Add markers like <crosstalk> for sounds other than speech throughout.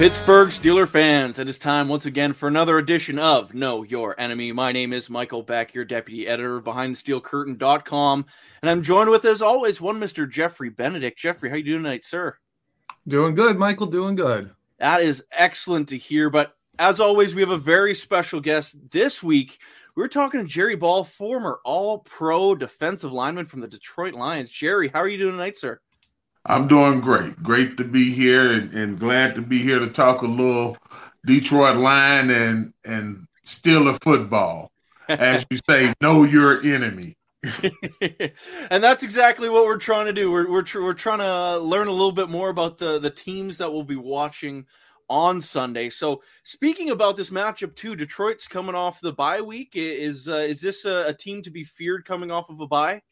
Pittsburgh Steeler fans, it is time once again for another edition of Know Your Enemy. My name is Michael Beck, your deputy editor of BehindTheSteelCurtain.com, and I'm joined with, as always, one Mr. Jeffrey Benedict. Jeffrey, how are you doing tonight, sir? Doing good, Michael. Doing good. That is excellent to hear. But as always, we have a very special guest this week. We're talking to Jerry Ball, former All-Pro defensive lineman from the Detroit Lions. Jerry, how are you doing tonight, sir? I'm doing great. Great to be here and, and glad to be here to talk a little Detroit line and and Steeler football. As you say, <laughs> know your enemy. <laughs> and that's exactly what we're trying to do. We're we're, tr- we're trying to learn a little bit more about the the teams that we'll be watching on Sunday. So speaking about this matchup too, Detroit's coming off the bye week. Is uh, is this a, a team to be feared coming off of a bye?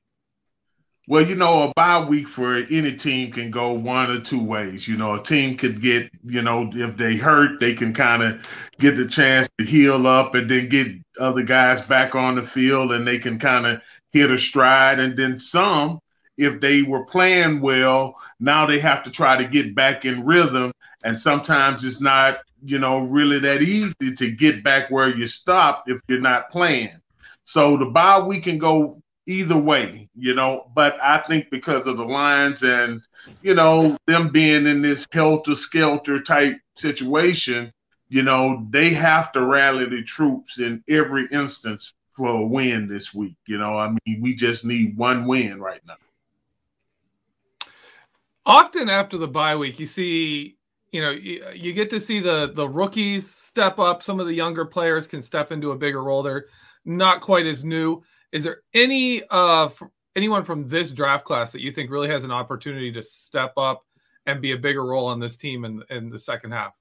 Well, you know, a bye week for any team can go one or two ways. You know, a team could get, you know, if they hurt, they can kind of get the chance to heal up and then get other guys back on the field and they can kind of hit a stride. And then some, if they were playing well, now they have to try to get back in rhythm. And sometimes it's not, you know, really that easy to get back where you stopped if you're not playing. So the bye week can go either way, you know. But I think because of the Lions and you know them being in this helter skelter type situation, you know they have to rally the troops in every instance for a win this week. You know, I mean, we just need one win right now. Often after the bye week, you see, you know, you, get to see the the rookies step up. Some of the younger players can step into a bigger role. They're not quite as new is there any uh anyone from this draft class that you think really has an opportunity to step up and be a bigger role on this team in in the second half?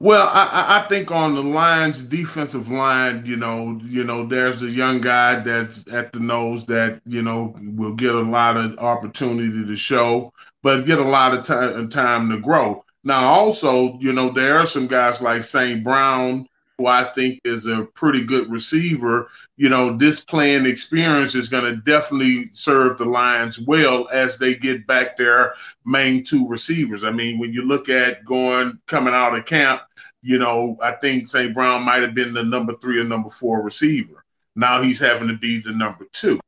Well, I, I think on the lines, defensive line, you know, you know, there's a young guy that's at the nose that you know will get a lot of opportunity to show, but get a lot of time time to grow. Now, also, you know, there are some guys like St. Brown who I think is a pretty good receiver, you know, this playing experience is going to definitely serve the Lions well as they get back their main two receivers. I mean, when you look at going coming out of camp, you know, I think St. Brown might have been the number three or number four receiver. Now he's having to be the number two.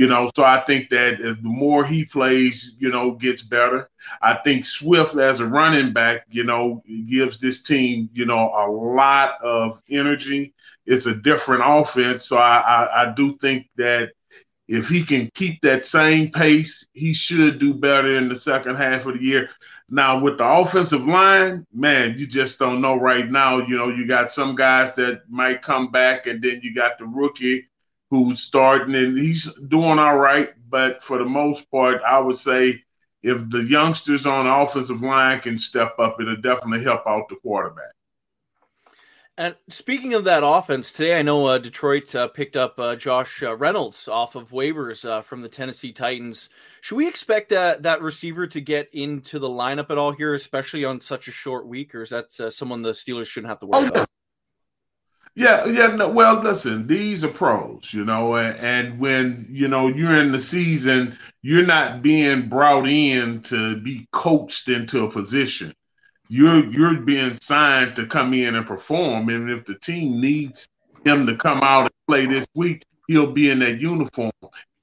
You know, so I think that the more he plays, you know, gets better. I think Swift as a running back, you know, gives this team, you know, a lot of energy. It's a different offense. So I, I, I do think that if he can keep that same pace, he should do better in the second half of the year. Now, with the offensive line, man, you just don't know right now. You know, you got some guys that might come back, and then you got the rookie who's starting and he's doing all right. But for the most part, I would say if the youngsters on the offensive line can step up, it'll definitely help out the quarterback. And speaking of that offense, today I know uh, Detroit uh, picked up uh, Josh uh, Reynolds off of waivers uh, from the Tennessee Titans. Should we expect that that receiver to get into the lineup at all here, especially on such a short week, or is that uh, someone the Steelers shouldn't have to worry oh, about? Yeah, yeah. No, well, listen, these are pros, you know, and, and, when you know you're in the season, you're not being brought in to be coached into a position. You're you're being signed to come in and perform, and if the team needs him to come out and play this week, he'll be in that uniform.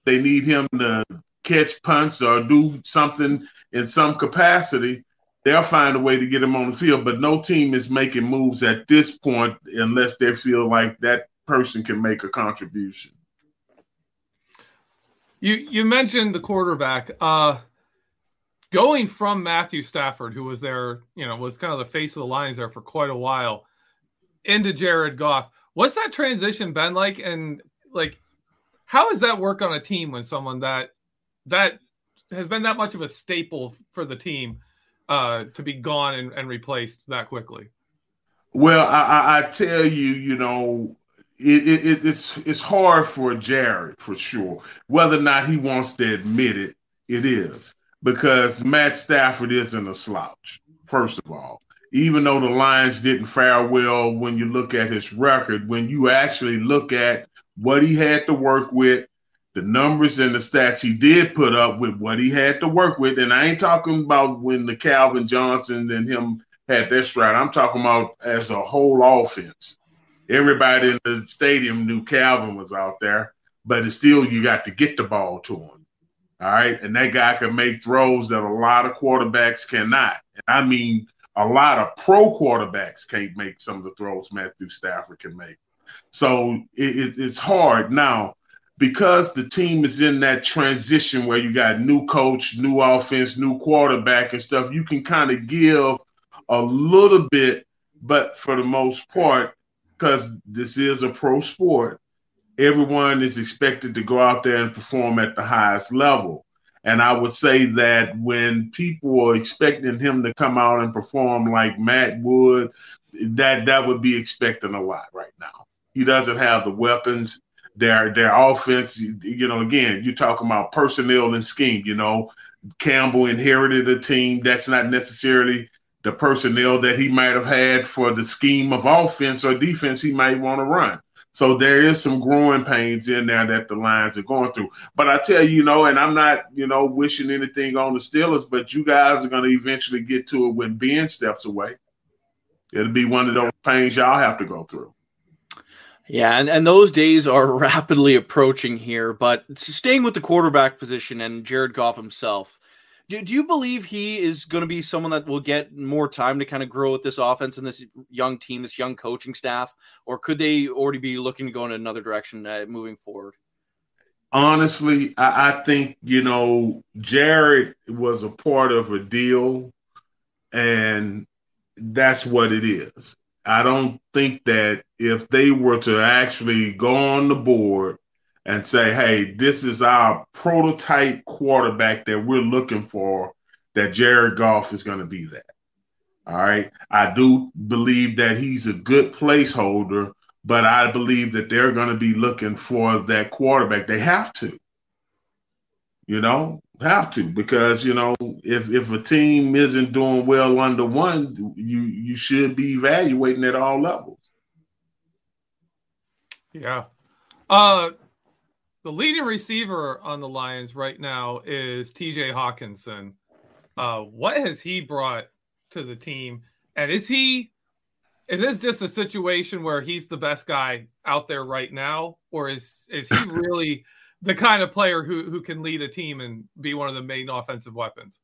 They need him to catch punts or do something in some capacity they'll find a way to get him on the field. But no team is making moves at this point unless they feel like that person can make a contribution. You you mentioned the quarterback. Uh, going from Matthew Stafford, who was there, you know, was kind of the face of the Lions there for quite a while, into Jared Goff. What's that transition been like? And like, how does that work on a team when someone that that has been that much of a staple for the team uh, to be gone and, and replaced that quickly? Well, I, I tell you, you know, it, it, it's it's hard for Jared for sure. Whether or not he wants to admit it, it is because Matt Stafford isn't a slouch. First of all, even though the Lions didn't fare well when you look at his record, when you actually look at what he had to work with, the numbers and the stats he did put up with what he had to work with. And I ain't talking about when the Calvin Johnson and him had their stride. I'm talking about as a whole offense. Everybody in the stadium knew Calvin was out there, but it's still you got to get the ball to him. All right. And that guy can make throws that a lot of quarterbacks cannot. And I mean, a lot of pro quarterbacks can't make some of the throws Matthew Stafford can make. So it, it, it's hard now because the team is in that transition where you got new coach, new offense, new quarterback and stuff. You can kind of give a little bit, but for the most part, because this is a pro sport, everyone is expected to go out there and perform at the highest level. And I would say that when people are expecting him to come out and perform like Matt would, that that would be expecting a lot right now. He doesn't have the weapons. Their their offense, you know, again, you're talking about personnel and scheme. You know, Campbell inherited a team that's not necessarily the personnel that he might have had for the scheme of offense or defense he might want to run. So there is some growing pains in there that the Lions are going through. But I tell you, you know, and I'm not, you know, wishing anything on the Steelers, but you guys are going to eventually get to it when Ben steps away. It'll be one of those pains y'all have to go through. Yeah, and, and those days are <laughs> rapidly approaching here. But staying with the quarterback position and Jared Goff himself, do, do you believe he is going to be someone that will get more time to kind of grow with this offense and this young team, this young coaching staff, or could they already be looking to go in another direction uh, moving forward? Honestly, I, I think you know Jared was a part of a deal, and that's what it is. I don't think that if they were to actually go on the board and say, hey, this is our prototype quarterback that we're looking for, that Jared Goff is going to be that. All right. I do believe that he's a good placeholder, but I believe that they're going to be looking for that quarterback. They have to. You know, have to because you know if if a team isn't doing well under one, you you should be evaluating at all levels. Yeah. Uh the leading receiver on the Lions right now is TJ Hockenson. Uh, what has he brought to the team? And is he is this just a situation where he's the best guy out there right now, or is is he <laughs> really the kind of player who who can lead a team and be one of the main offensive weapons?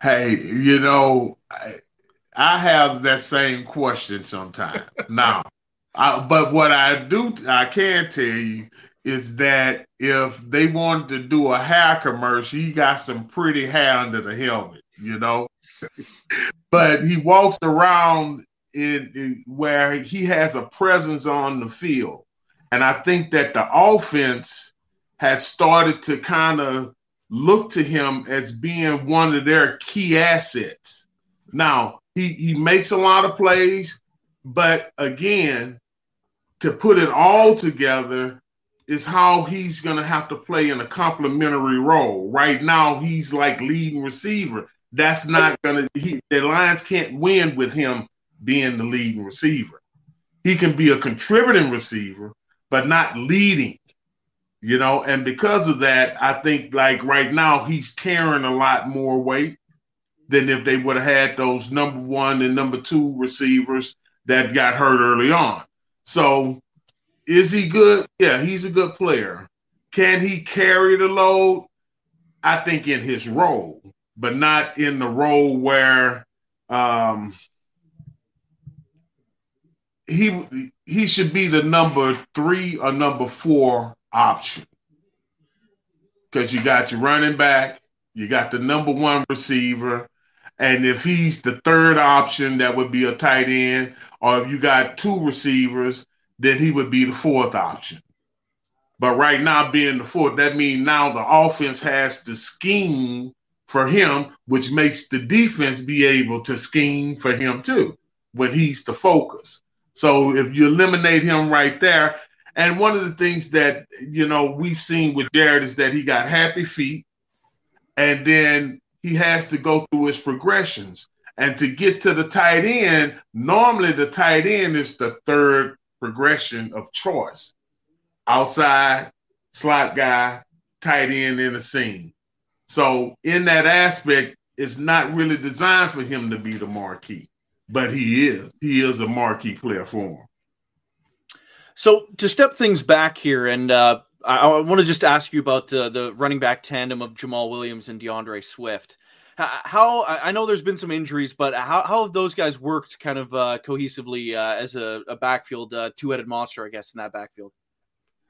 Hey, you know, I, I have that same question sometimes. <laughs> now, I, but what I do, I can tell you is that if they wanted to do a hair commercial, he got some pretty hair under the helmet, you know. <laughs> but he walks around in, in, where he has a presence on the field, and I think that the offense has started to kind of look to him as being one of their key assets. Now he he makes a lot of plays, but again, to put it all together is how he's going to have to play in a complementary role. Right now, he's like leading receiver. That's not going to, the Lions can't win with him being the leading receiver. He can be a contributing receiver, but not leading, you know. And because of that, I think like right now, he's carrying a lot more weight than if they would have had those number one and number two receivers that got hurt early on. So is he good? Yeah, he's a good player. Can he carry the load? I think in his role, but not in the role where um, he he should be the number three or number four option. Because you got your running back, you got the number one receiver, and if he's the third option, that would be a tight end. Or if you got two receivers, then he would be the fourth option. But right now, being the fourth, that means now the offense has to scheme for him, which makes the defense be able to scheme for him too when he's the focus. So if you eliminate him right there, and one of the things that you know we've seen with Jared is that he got happy feet, and then he has to go through his progressions. And to get to the tight end, normally the tight end is the third progression of choice. Outside, slot guy, tight end in the scene. So in that aspect, it's not really designed for him to be the marquee. but he is. He is a marquee player for him. So to step things back here, and uh, I, I want to just ask you about uh, the running back tandem of Jamaal Williams and D'Andre Swift. How I know there's been some injuries, but how, how have those guys worked kind of uh, cohesively uh, as a, a backfield uh, two-headed monster, I guess, in that backfield?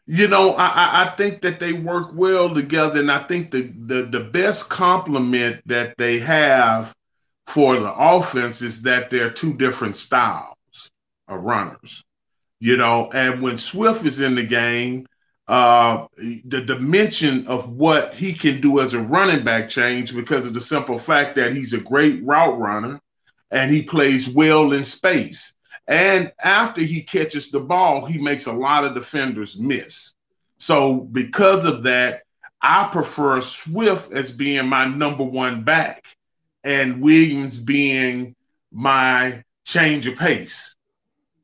You know, I, I think that they work well together, and I think the, the the best compliment that they have for the offense is that they're two different styles of runners. You know, and when Swift is in the game, uh, the dimension of what he can do as a running back change because of the simple fact that he's a great route runner and he plays well in space. And after he catches the ball, he makes a lot of defenders miss. So, because of that, I prefer Swift as being my number one back and Williams being my change of pace.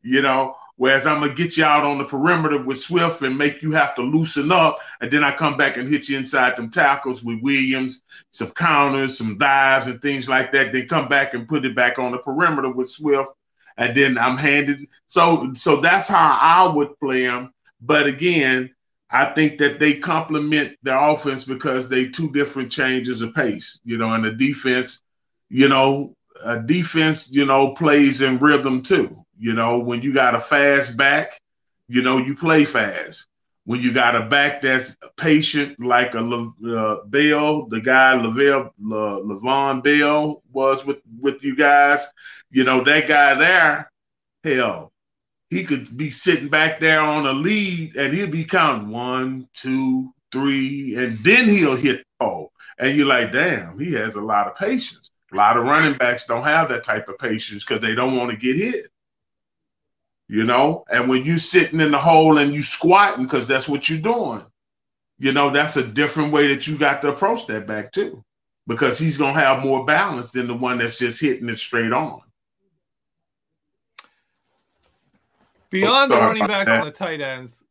You know, whereas I'm gonna get you out on the perimeter with Swift and make you have to loosen up, and then I come back and hit you inside them tackles with Williams, some counters, some dives, and things like that. Then come back and put it back on the perimeter with Swift, and then I'm handed. So, so that's how I would play them. But again, I think that they complement their offense because they two different changes of pace, you know, and the defense you know, a defense, you know, plays in rhythm too. You know, when you got a fast back, you know, you play fast. When you got a back that's patient, like a uh, Bell, the guy Lavelle, Le, Le'Veon Bell was with with you guys, you know, that guy there, hell, he could be sitting back there on a lead and he'll be counting one, two, three, and then he'll hit the pole. And you're like, damn, he has a lot of patience. A lot of running backs don't have that type of patience because they don't want to get hit. You know, and when you sitting in the hole and you squatting because that's what you're doing, you know, that's a different way that you got to approach that back too, because he's gonna have more balance than the one that's just hitting it straight on. Beyond oh, the running back on the tight ends,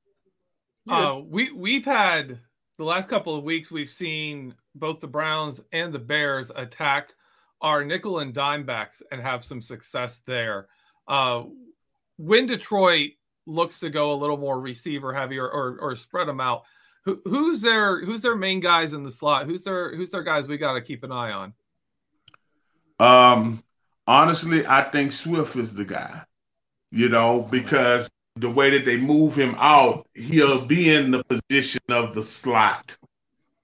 yeah. uh, we we've had the last couple of weeks we've seen both the Browns and the Bears attack our nickel and dime backs and have some success there. Uh, when Detroit looks to go a little more receiver heavy or, or, or spread them out, who, who's their who's their main guys in the slot? Who's their who's their guys we got to keep an eye on? Um, honestly, I think Swift is the guy. You know, because the way that they move him out, he'll be in the position of the slot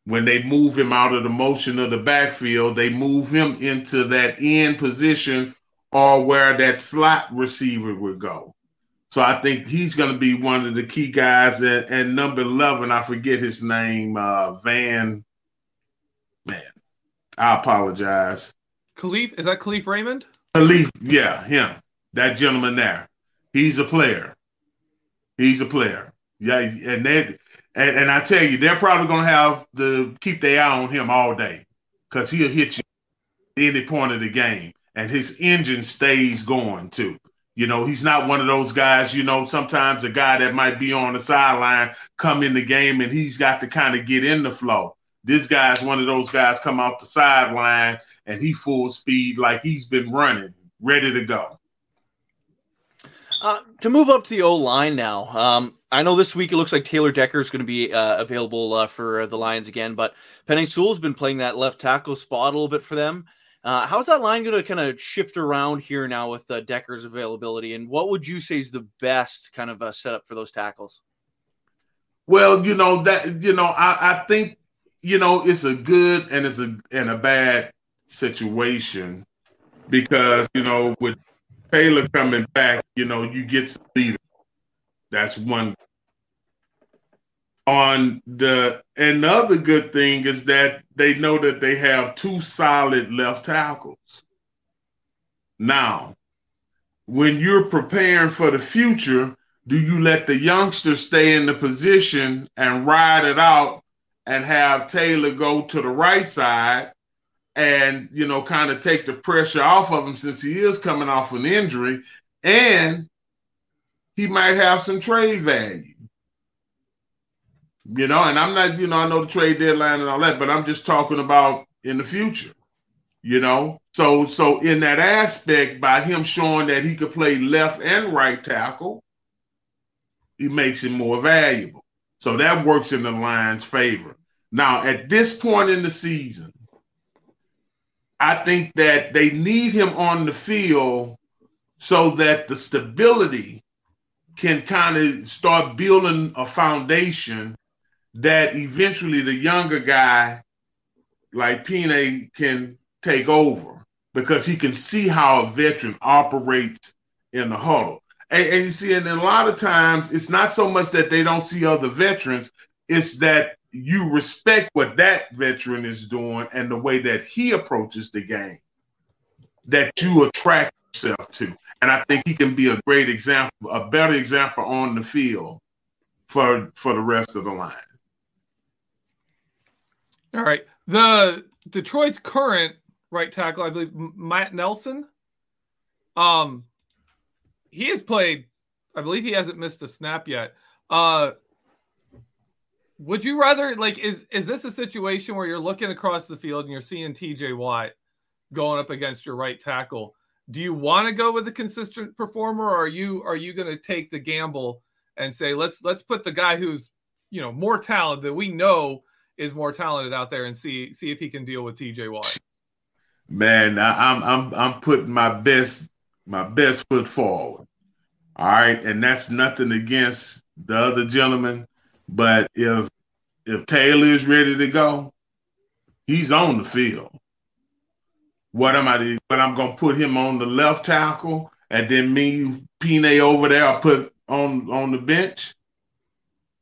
when they move him out of the motion of the backfield, they move him into that end position or where that slot receiver would go. So I think he's going to be one of the key guys. And, and number 11, I forget his name, uh, Van. Man, I apologize. Kalif, is that Kalif Raymond? Kalif, yeah, him. That gentleman there. He's a player. He's a player. Yeah, and they and, and I tell you, they're probably gonna have to keep their eye on him all day because he'll hit you at any point of the game, and his engine stays going too. You know, he's not one of those guys, you know, sometimes a guy that might be on the sideline come in the game and he's got to kind of get in the flow. This guy's one of those guys come off the sideline and he full speed like he's been running, ready to go. Uh, to move up to the O line now, um, I know this week it looks like Taylor Decker is going to be uh, available uh, for the Lions again, but Penei Sewell's been playing that left tackle spot a little bit for them. Uh, how's that line going to kind of shift around here now with uh, Decker's availability? And what would you say is the best kind of uh, setup for those tackles? Well, you know that you know I, I think you know it's a good and it's a and a bad situation because you know with Taylor coming back, you know, you get some leader. That's one. On the another good thing is that they know that they have two solid left tackles. Now, when you're preparing for the future, do you let the youngster stay in the position and ride it out and have Taylor go to the right side and you know kind of take the pressure off of him since he is coming off an injury and he might have some trade value you know and i'm not you know i know the trade deadline and all that but i'm just talking about in the future You know, so so in that aspect, by him showing that he could play left and right tackle, he makes him more valuable. So that works in the Lions' favor. Now, at this point in the season, I think that they need him on the field so that the stability can kind of start building a foundation that eventually the younger guy like Penei can take over because he can see how a veteran operates in the huddle. And, and you see, and a lot of times it's not so much that they don't see other veterans, it's that you respect what that veteran is doing and the way that he approaches the game that you attract yourself to. And I think he can be a great example, a better example on the field for for the rest of the line. All right. The Detroit's current right tackle, I believe Matt Nelson. Um, he has played. I believe he hasn't missed a snap yet. Uh, would you rather like is is this a situation where you're looking across the field and you're seeing T.J. Watt going up against your right tackle? Do you want to go with a consistent performer, or are you are you going to take the gamble and say let's let's put the guy who's you know more talented we know is more talented out there and see see if he can deal with TJ Watt. Man, I'm I'm I'm putting my best my best foot forward. All right, and that's nothing against the other gentleman, but if if Taylor is ready to go, he's on the field. What am I? But I'm gonna put him on the left tackle, and then me Penei over there. I put on on the bench.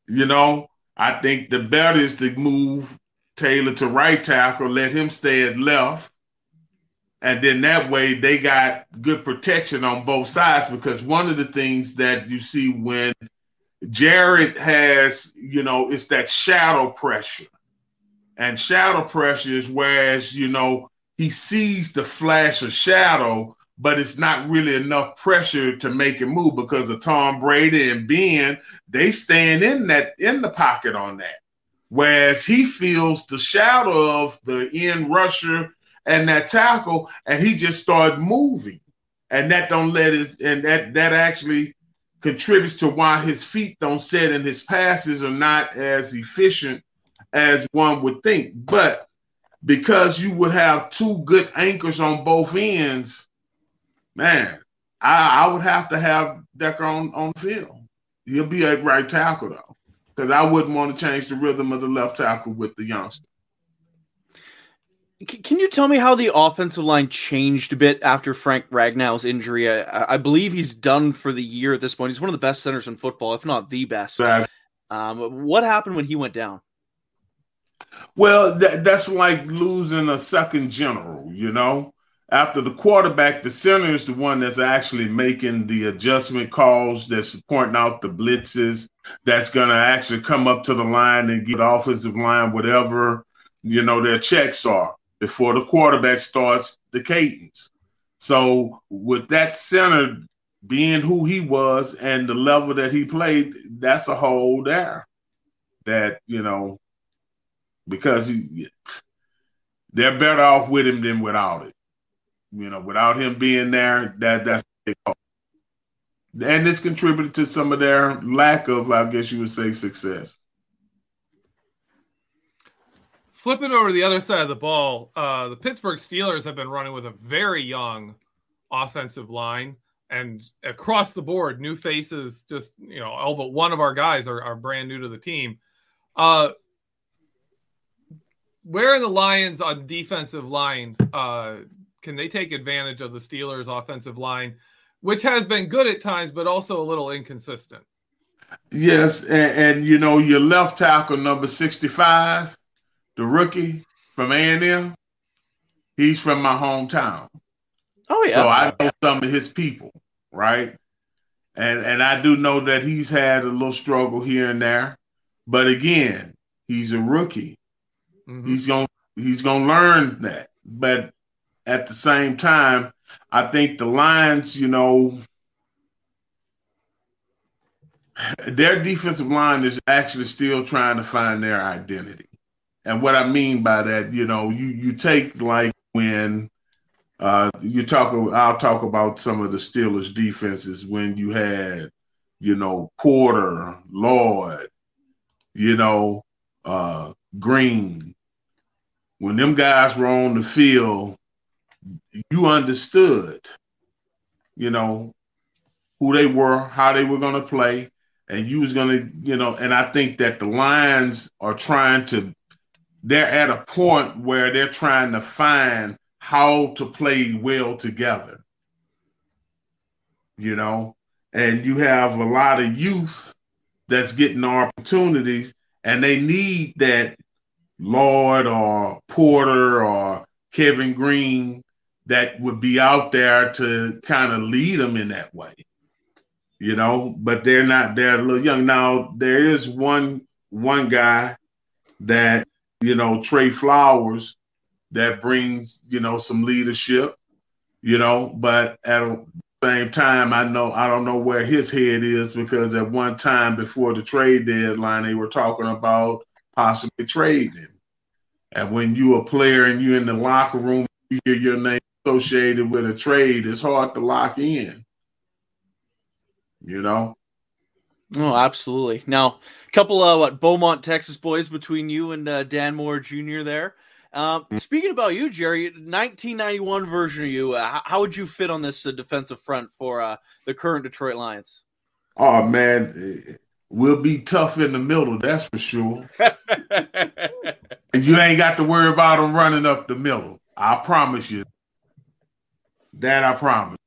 You know, I think the better is to move Taylor to right tackle, let him stay at left. And then that way they got good protection on both sides because one of the things that you see when Jared has, you know, it's that shadow pressure. And shadow pressure is whereas, you know, he sees the flash of shadow, but it's not really enough pressure to make it move because of Tom Brady and Ben, they stand in that in the pocket on that. Whereas he feels the shadow of the end rusher and that tackle, and he just started moving. And that don't let it and that that actually contributes to why his feet don't set and his passes are not as efficient as one would think. But because you would have two good anchors on both ends, man, I, I would have to have Decker on, on the field. He'll be a right tackle though, because I wouldn't want to change the rhythm of the left tackle with the youngster. Can you tell me how the offensive line changed a bit after Frank Ragnow's injury? I, I, believe he's done for the year at this point. He's one of the best centers in football, if not the best. Um, what happened when he went down? Well, that, that's like losing a second general, you know? After the quarterback, the center is the one that's actually making the adjustment calls, that's pointing out the blitzes, that's going to actually come up to the line and get offensive line whatever you know their checks are before the quarterback starts the cadence. So with that center being who he was and the level that he played, that's a hole there. That you know, because he, they're better off with him than without it. You know, without him being there, that that's and this contributed to some of their lack of, I guess you would say, success. Flipping over to the other side of the ball, uh, the Pittsburgh Steelers have been running with a very young offensive line, and across the board, new faces. Just you know, all but one of our guys are, are brand new to the team. Uh, where are the Lions on defensive line uh, can they take advantage of the Steelers' offensive line, which has been good at times, but also a little inconsistent? Yes, and, and you know your left tackle number sixty-five, the rookie from A and M, he's from my hometown. Oh yeah. So I know some of his people, right? And and I do know that he's had a little struggle here and there, but again, he's a rookie. Mm-hmm. He's gonna he's gonna learn that. But at the same time, I think the Lions, you know, their defensive line is actually still trying to find their identity. And what I mean by that, you know, you you take like when uh, you talk. I'll talk about some of the Steelers' defenses when you had, you know, Porter, Lloyd, you know, uh, Greene. When them guys were on the field, you understood, you know, who they were, how they were going to play, and you was going to, you know, and I think that the Lions are trying to, they're at a point where they're trying to find how to play well together, you know, and you have a lot of youth that's getting opportunities and they need that Lord or Porter or Kevin Greene that would be out there to kind of lead them in that way you know, but they're not they're a little young. Now there is one one guy that, you know, Trey Flowers that brings, you know, some leadership, you know, but at the same time, I know I don't know where his head is because at one time before the trade deadline, they were talking about possibly trading. And when you a player and you're in the locker room, you hear your name associated with a trade, it's hard to lock in you know. Oh, absolutely. Now, a couple of what Beaumont, Texas boys between you and uh, Dan Moore Jr. there. Um, mm-hmm. speaking about you, Jerry, 1991 version of you, uh, how would you fit on this uh, defensive front for uh, the current Detroit Lions? Oh man, we'll be tough in the middle, that's for sure. <laughs> you ain't got to worry about them running up the middle. I promise you. That I promise.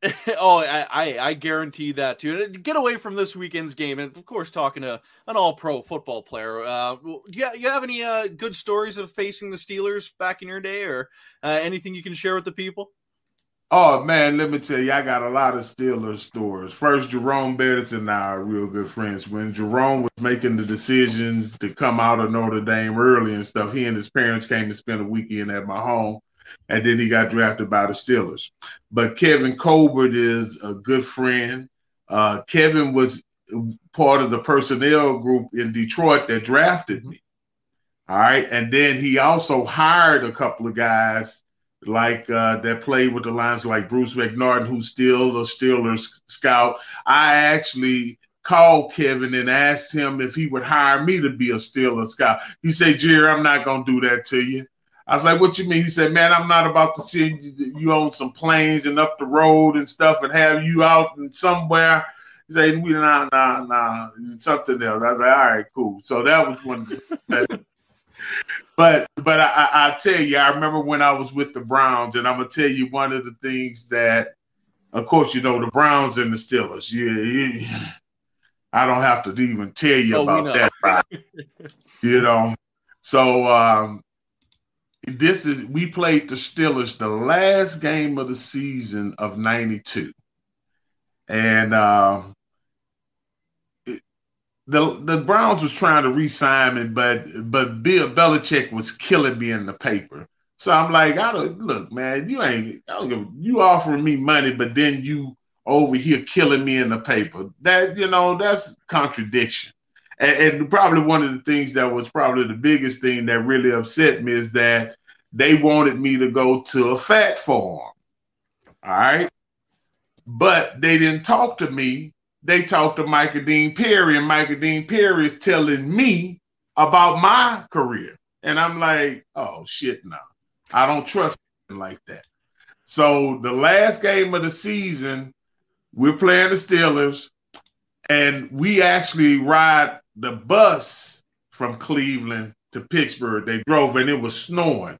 <laughs> oh, I, I, I guarantee that too. Get away from this weekend's game, and of course, talking to an All-Pro football player. Uh, yeah, you have any uh, good stories of facing the Steelers back in your day, or uh, anything you can share with the people? Oh man, let me tell you, I got a lot of Steelers stories. First, Jerome Bettis and I are real good friends. When Jerome was making the decisions to come out of Notre Dame early and stuff, he and his parents came to spend a weekend at my home and then he got drafted by the Steelers. But Kevin Colbert is a good friend. Uh, Kevin was part of the personnel group in Detroit that drafted me. All right, and then he also hired a couple of guys like uh, that played with the Lions, like Bruce McNorton, who's still a Steelers scout. I actually called Kevin and asked him if he would hire me to be a Steelers scout. He said, "Jerry, I'm not gonna do that to you." I was like, "What you mean?" He said, "Man, I'm not about to send you on some planes and up the road and stuff and have you out and somewhere." He said, "We nah, nah, nah, something else." I was like, "All right, cool." So that was one. <laughs> but but I, I tell you, I remember when I was with the Browns, and I'm gonna tell you one of the things that, of course, you know the Browns and the Steelers. Yeah, yeah I don't have to even tell you oh, about that. Right? <laughs> you know, so um, this is we played the Steelers the last game of the season of '92, and uh, it, the the Browns was trying to re-sign me, but but Bill Belichick was killing me in the paper. So I'm like, I don't look, man. You ain't I don't give, you offering me money, but then you over here killing me in the paper. That you know that's contradiction. And, and, probably one of the things that was probably the biggest thing that really upset me is that they wanted me to go to a fat farm. All right. But they didn't talk to me. They talked to Michael Dean Perry, and Michael Dean Perry is telling me about my career. And I'm like, oh shit, no. I don't trust like that. So the last game of the season, we're playing the Steelers, and we actually ride the bus from Cleveland to Pittsburgh. They drove and it was snowing.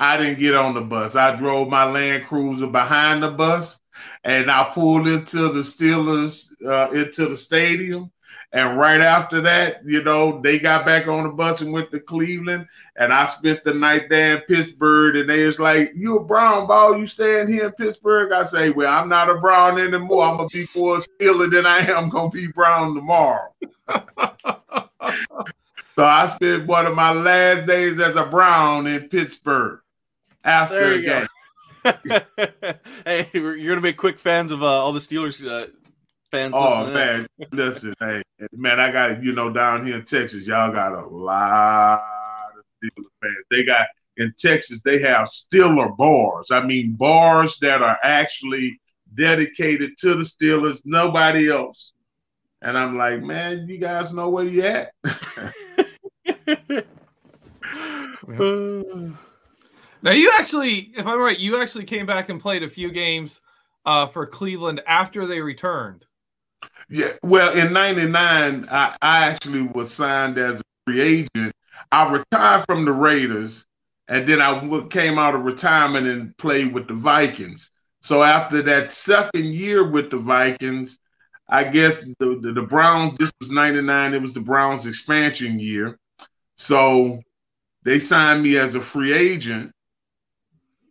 I didn't get on the bus. I drove my Land Cruiser behind the bus, and I pulled into the Steelers uh, into the stadium. And right after that, you know, they got back on the bus and went to Cleveland. And I spent the night there in Pittsburgh. And they was like, You a Brown ball, you staying here in Pittsburgh? I say, Well, I'm not a Brown anymore. I'm gonna be more Steeler than I am gonna be Brown tomorrow. <laughs> so I spent one of my last days as a Brown in Pittsburgh after there you go. <laughs> hey, you're gonna be quick fans of uh, all the Steelers uh, fans. Oh man, listen, hey man, I got you know down here in Texas, y'all got a lot of Steelers fans. They got in Texas, they have Steeler bars. I mean, bars that are actually dedicated to the Steelers, nobody else. And I'm like, man, you guys know where you at. <laughs> <laughs> <sighs> now you actually, if I'm right, you actually came back and played a few games uh, for Cleveland after they returned. Yeah, well, in '99, I, I actually was signed as a free agent. I retired from the Raiders, and then I came out of retirement and played with the Vikings. So after that second year with the Vikings, I guess the, the, the Browns, this was 99, it was the Browns expansion year. So they signed me as a free agent.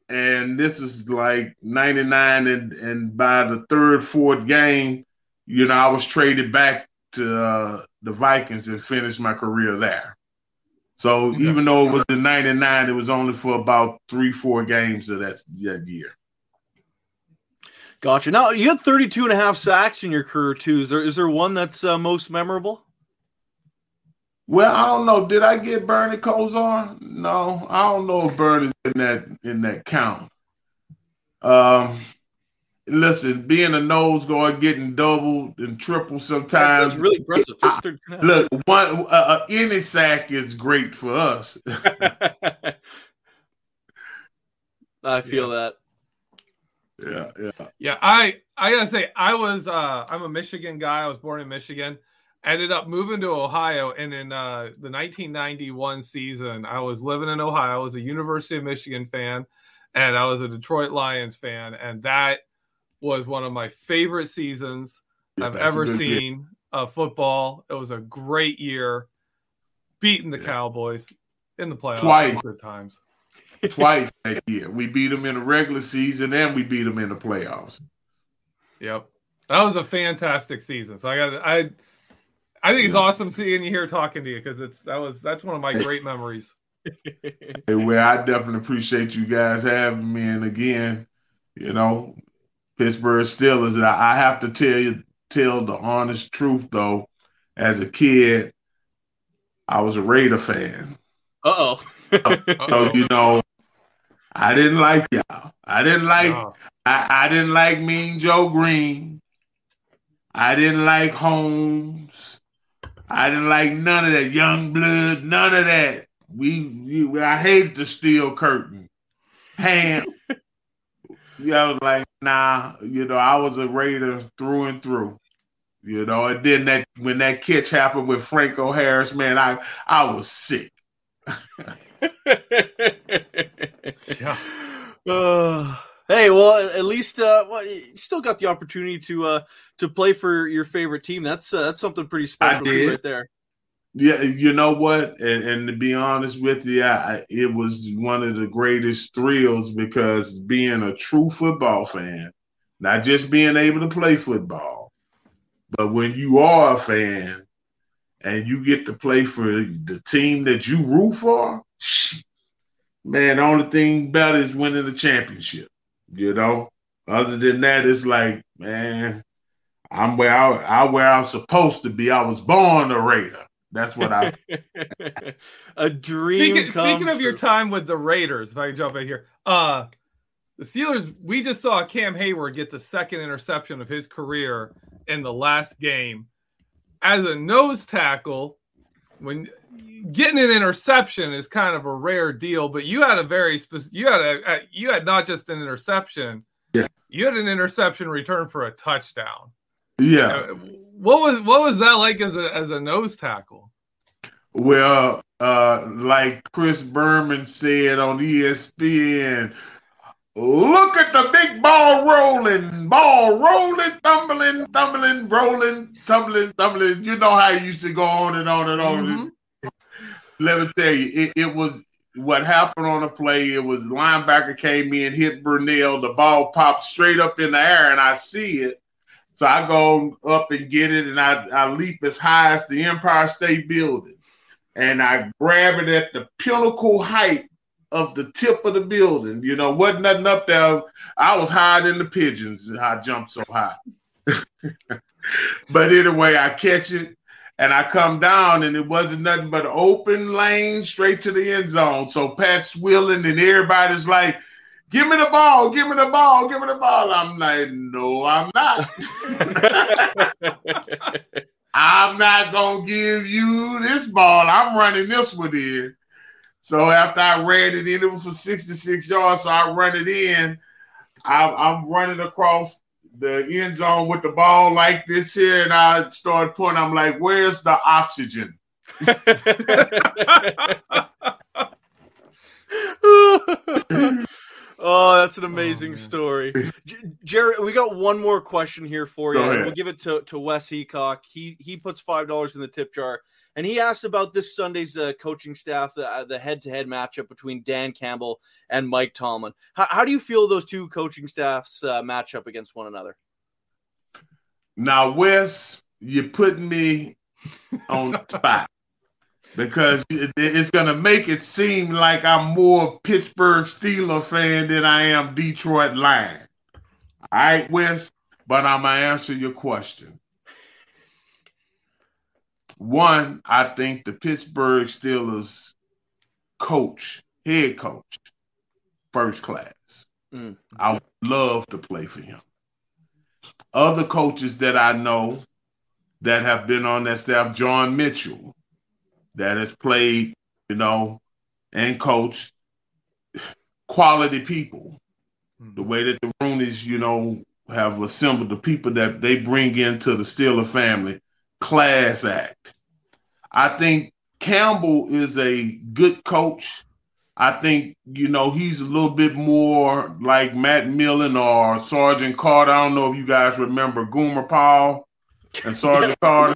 And this is like 99. And, and by the third, fourth game, you know, I was traded back to uh, the Vikings and finished my career there. So okay. even though it was in 99, it was only for about three, four games of that, that year. Gotcha. Now you had 32 and a half sacks in your career too. Is there is there one that's uh, most memorable? Well, I don't know. Did I get Bernie Kosar? No, I don't know if Bernie's in that in that count. Um, listen, being a nose guard, getting doubled and triple sometimes. That's really impressive. I, look, one uh, uh, any sack is great for us. <laughs> I feel yeah. that. Yeah, yeah. Yeah, I I gotta say, I was uh I'm a Michigan guy. I was born in Michigan. Ended up moving to Ohio, and in uh, the 1991 season, I was living in Ohio. I was a University of Michigan fan, and I was a Detroit Lions fan, and that was one of my favorite seasons yeah, I've ever seen of football. It was a great year, beating the yeah. Cowboys in the playoffs. Twice. Good times twice that year. We beat them in the regular season and we beat them in the playoffs. Yep, that was a fantastic season. So I got I. I think it's awesome seeing you here talking to you because it's that was that's one of my great memories. <laughs> hey, well, I definitely appreciate you guys having me. And again, you know, Pittsburgh Steelers. I have to tell you, tell the honest truth though. As a kid, I was a Raider fan. Uh oh. <laughs> so, you know, I didn't like y'all. I didn't like no. I, I didn't like Mean Joe Greene. I didn't like Holmes. I didn't like none of that young blood, none of that. We, we I hated the steel curtain. Ham. <laughs> yeah, I was like, nah, you know, I was a Raider through and through. You know, and then that when that catch happened with Franco Harris, man, I I was sick. <laughs> <laughs> yeah. Uh, hey, well, at least uh, well, you still got the opportunity to uh, to play for your favorite team. That's uh, that's something pretty special right there. Yeah, you know what, and, and to be honest with you, I, it was one of the greatest thrills because being a true football fan, not just being able to play football, but when you are a fan and you get to play for the team that you root for, man, the only thing better is winning the championship. You know, other than that, it's like, man, I'm where I, I where I'm supposed to be. I was born a Raider. That's what I. <laughs> a dream. Speaking, speaking of your time with the Raiders, if I can jump in here, uh, the Steelers. We just saw Cam Hayward get the second interception of his career in the last game as a nose tackle. When getting an interception is kind of a rare deal, but you had a very specific, you had a, you had not just an interception. Yeah. You had an interception return for a touchdown. Yeah. Uh, what was what was that like as a as a nose tackle? Well, uh, like Chris Berman said on ESPN, look at the big ball rolling, ball rolling, tumbling, tumbling, rolling, tumbling, tumbling. You know how it used to go on and on and on. Mm-hmm let me tell you, it, it was what happened on the play. It was linebacker came in, hit Burnell, the ball popped straight up in the air, and I see it. So I go up and get it, and I, I leap as high as the Empire State Building. And I grab it at the pinnacle height of the tip of the building. You know, wasn't nothing up there. I was higher than the pigeons. And I jumped so high. <laughs> but anyway, I catch it and I come down, and it wasn't nothing but open lane straight to the end zone. So Pat's willing, and everybody's like, "Give me the ball! Give me the ball! Give me the ball!" I'm like, "No, I'm not. <laughs> <laughs> I'm not gonna give you this ball. I'm running this one in." So after I ran it in, it was for 66 yards. So I run it in. I, I'm running across the end zone with the ball like this here, and I start pointing. I'm like, "Where's the oxygen?" <laughs> oh, that's an amazing oh, story, J- Jared. We got one more question here for you. We'll give it to to Wes Heacock. He he puts five dollars in the tip jar. And he asked about this Sunday's uh, coaching staff, the, the head-to-head matchup between Dan Campbell and Mike Tomlin. How, how do you feel those two coaching staffs uh, match up against one another? Now, Wes, you're putting me on <laughs> spot because it's going to make it seem like I'm more Pittsburgh Steeler fan than I am Detroit Lion. All right, Wes, but I'm going to answer your question. One, I think the Pittsburgh Steelers coach, head coach, first class. Mm. I would love to play for him. Other coaches that I know that have been on that staff, John Mitchell, that has played, you know, and coached quality people. Mm. The way that the Rooneys, you know, have assembled the people that they bring into the Steeler family class act. I think Campbell is a good coach. I think, you know, he's a little bit more like Matt Millen or Sergeant Carter. I don't know if you guys remember Gomer Pyle and Sergeant <laughs> Carter.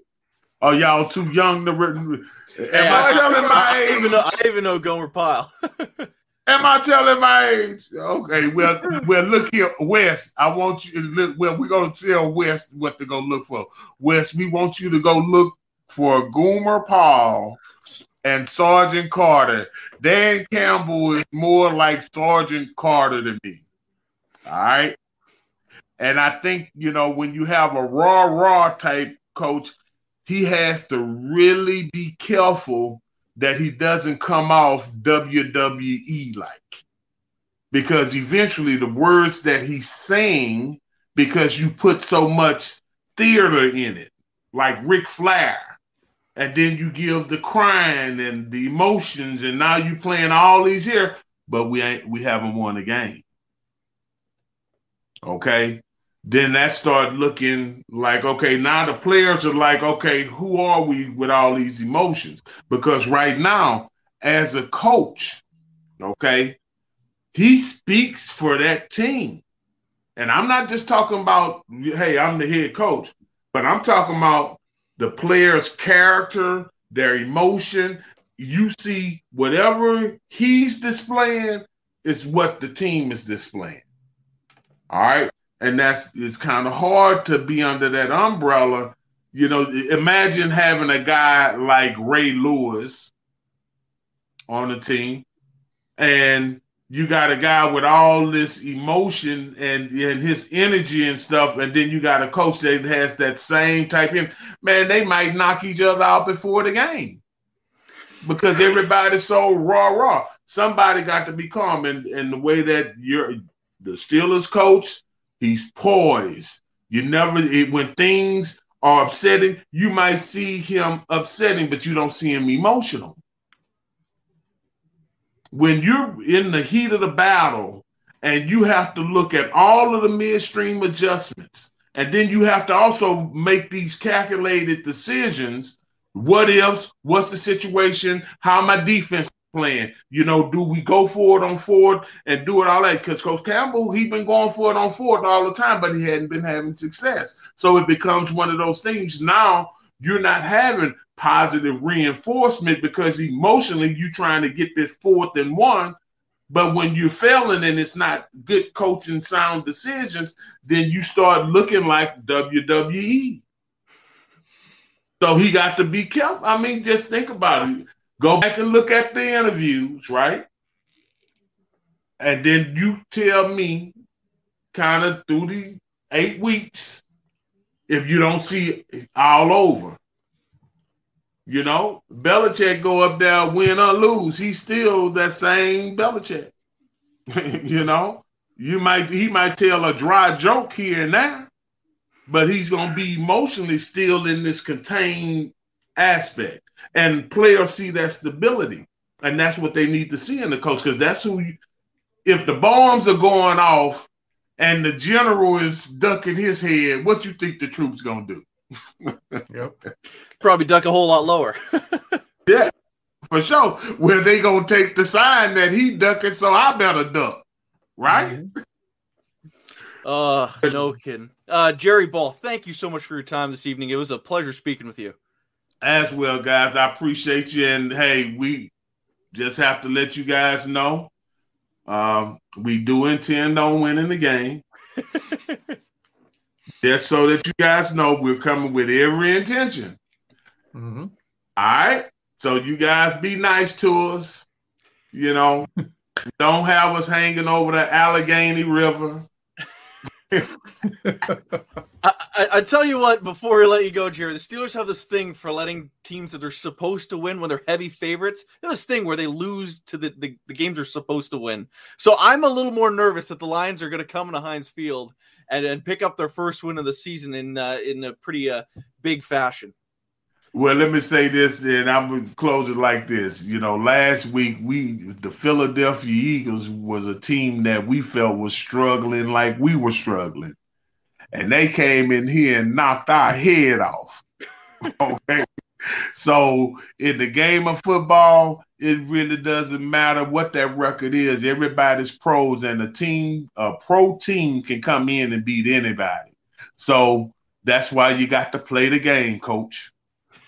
Are y'all too young to? Am I telling my age? I even know, I even know Gomer Pyle. <laughs> Am I telling my age? Okay, well, well, look here, Wes. I want you. Look, well, we're gonna tell Wes what to go look for. Wes, we want you to go look for Gomer Pyle and Sergeant Carter. Dan Campbell is more like Sergeant Carter to me. All right. And I think, you know, when you have a raw, raw type coach, he has to really be careful that he doesn't come off WWE like. Because eventually the words that he's saying, because you put so much theater in it, like Ric Flair, and then you give the crying and the emotions, and now you playing all these here, but we ain't we haven't won a game. Okay. Then that start looking like okay, now the players are like, okay, who are we with all these emotions? Because right now, as a coach, okay, he speaks for that team. And I'm not just talking about, hey, I'm the head coach, but I'm talking about the player's character, their emotion. You see, whatever he's displaying is what the team is displaying. All right. And that's it's kind of hard to be under that umbrella. You know, imagine having a guy like Ray Lewis on the team and you got a guy with all this emotion and, and his energy and stuff, and then you got a coach that has that same type of man, they might knock each other out before the game. Because everybody's so raw, raw. Somebody got to be calm. And, and the way that you're the Steelers coach, he's poised. You never it, when things are upsetting, you might see him upsetting, but you don't see him emotional when you're in the heat of the battle and you have to look at all of the midstream adjustments, and then you have to also make these calculated decisions. What ifs? What's the situation? How my defense playing? You know, do we go forward on forward and do it all that? Because Coach Campbell, he been going forward on forward all the time, but he hadn't been having success. So it becomes one of those things. Now you're not having positive reinforcement because emotionally you're trying to get this fourth and one. But when you're failing and it's not good coaching, sound decisions, then you start looking like WWE. So he got to be careful. I mean, just think about it. Go back and look at the interviews, right? And then you tell me, kind of through the eight weeks, if you don't see all over. You know, Belichick go up there, win or lose, he's still that same Belichick. <laughs> you know, you might he might tell a dry joke here and there, but he's gonna be emotionally still in this contained aspect. And players see that stability, and that's what they need to see in the coach because that's who. You, if the bombs are going off and the general is ducking his head, what you think the troops gonna do? <laughs> yep. Probably duck a whole lot lower. <laughs> yeah, for sure. Where they gonna take the sign that he ducking, so I better duck, right? Mm-hmm. Uh, no kidding. Uh, Jerry Ball, thank you so much for your time this evening. It was a pleasure speaking with you. As well, guys. I appreciate you. And hey, we just have to let you guys know um, we do intend on winning the game. <laughs> Just so that you guys know, we're coming with every intention. Mm-hmm. All right. So you guys be nice to us. You know, <laughs> don't have us hanging over the Allegheny River. I, I, I, tell you what, before we let you go, Jerry, the Steelers have this thing for letting teams that they're supposed to win when they're heavy favorites. They this thing where they lose to the, the, the games they're supposed to win. So I'm a little more nervous that the Lions are going to come into Heinz Field and, and pick up their first win of the season in uh, in a pretty uh, big fashion. Well, let me say this, and I'm gonna close it like this. You know, last week we the Philadelphia Eagles was a team that we felt was struggling like we were struggling. And they came in here and knocked our head off. <laughs> okay. So in the game of football, it really doesn't matter what that record is. Everybody's pros, and a team, a pro team, can come in and beat anybody. So that's why you got to play the game, coach.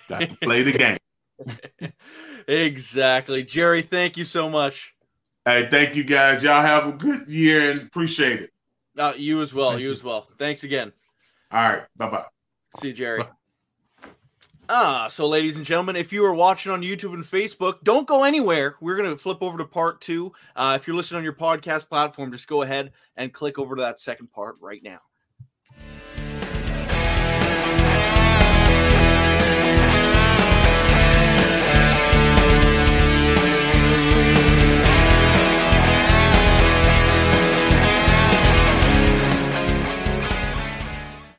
Got to play the game. <laughs> exactly. Jerry, thank you so much. Hey, thank you guys. Y'all have a good year and appreciate it. Uh, you as well. You, you as well. Thanks again. All right. Bye bye. See you, Jerry. Bye. Ah, so ladies and gentlemen, if you are watching on YouTube and Facebook, don't go anywhere. We're going to flip over to part two. Uh, if you're listening on your podcast platform, just go ahead and click over to that second part right now.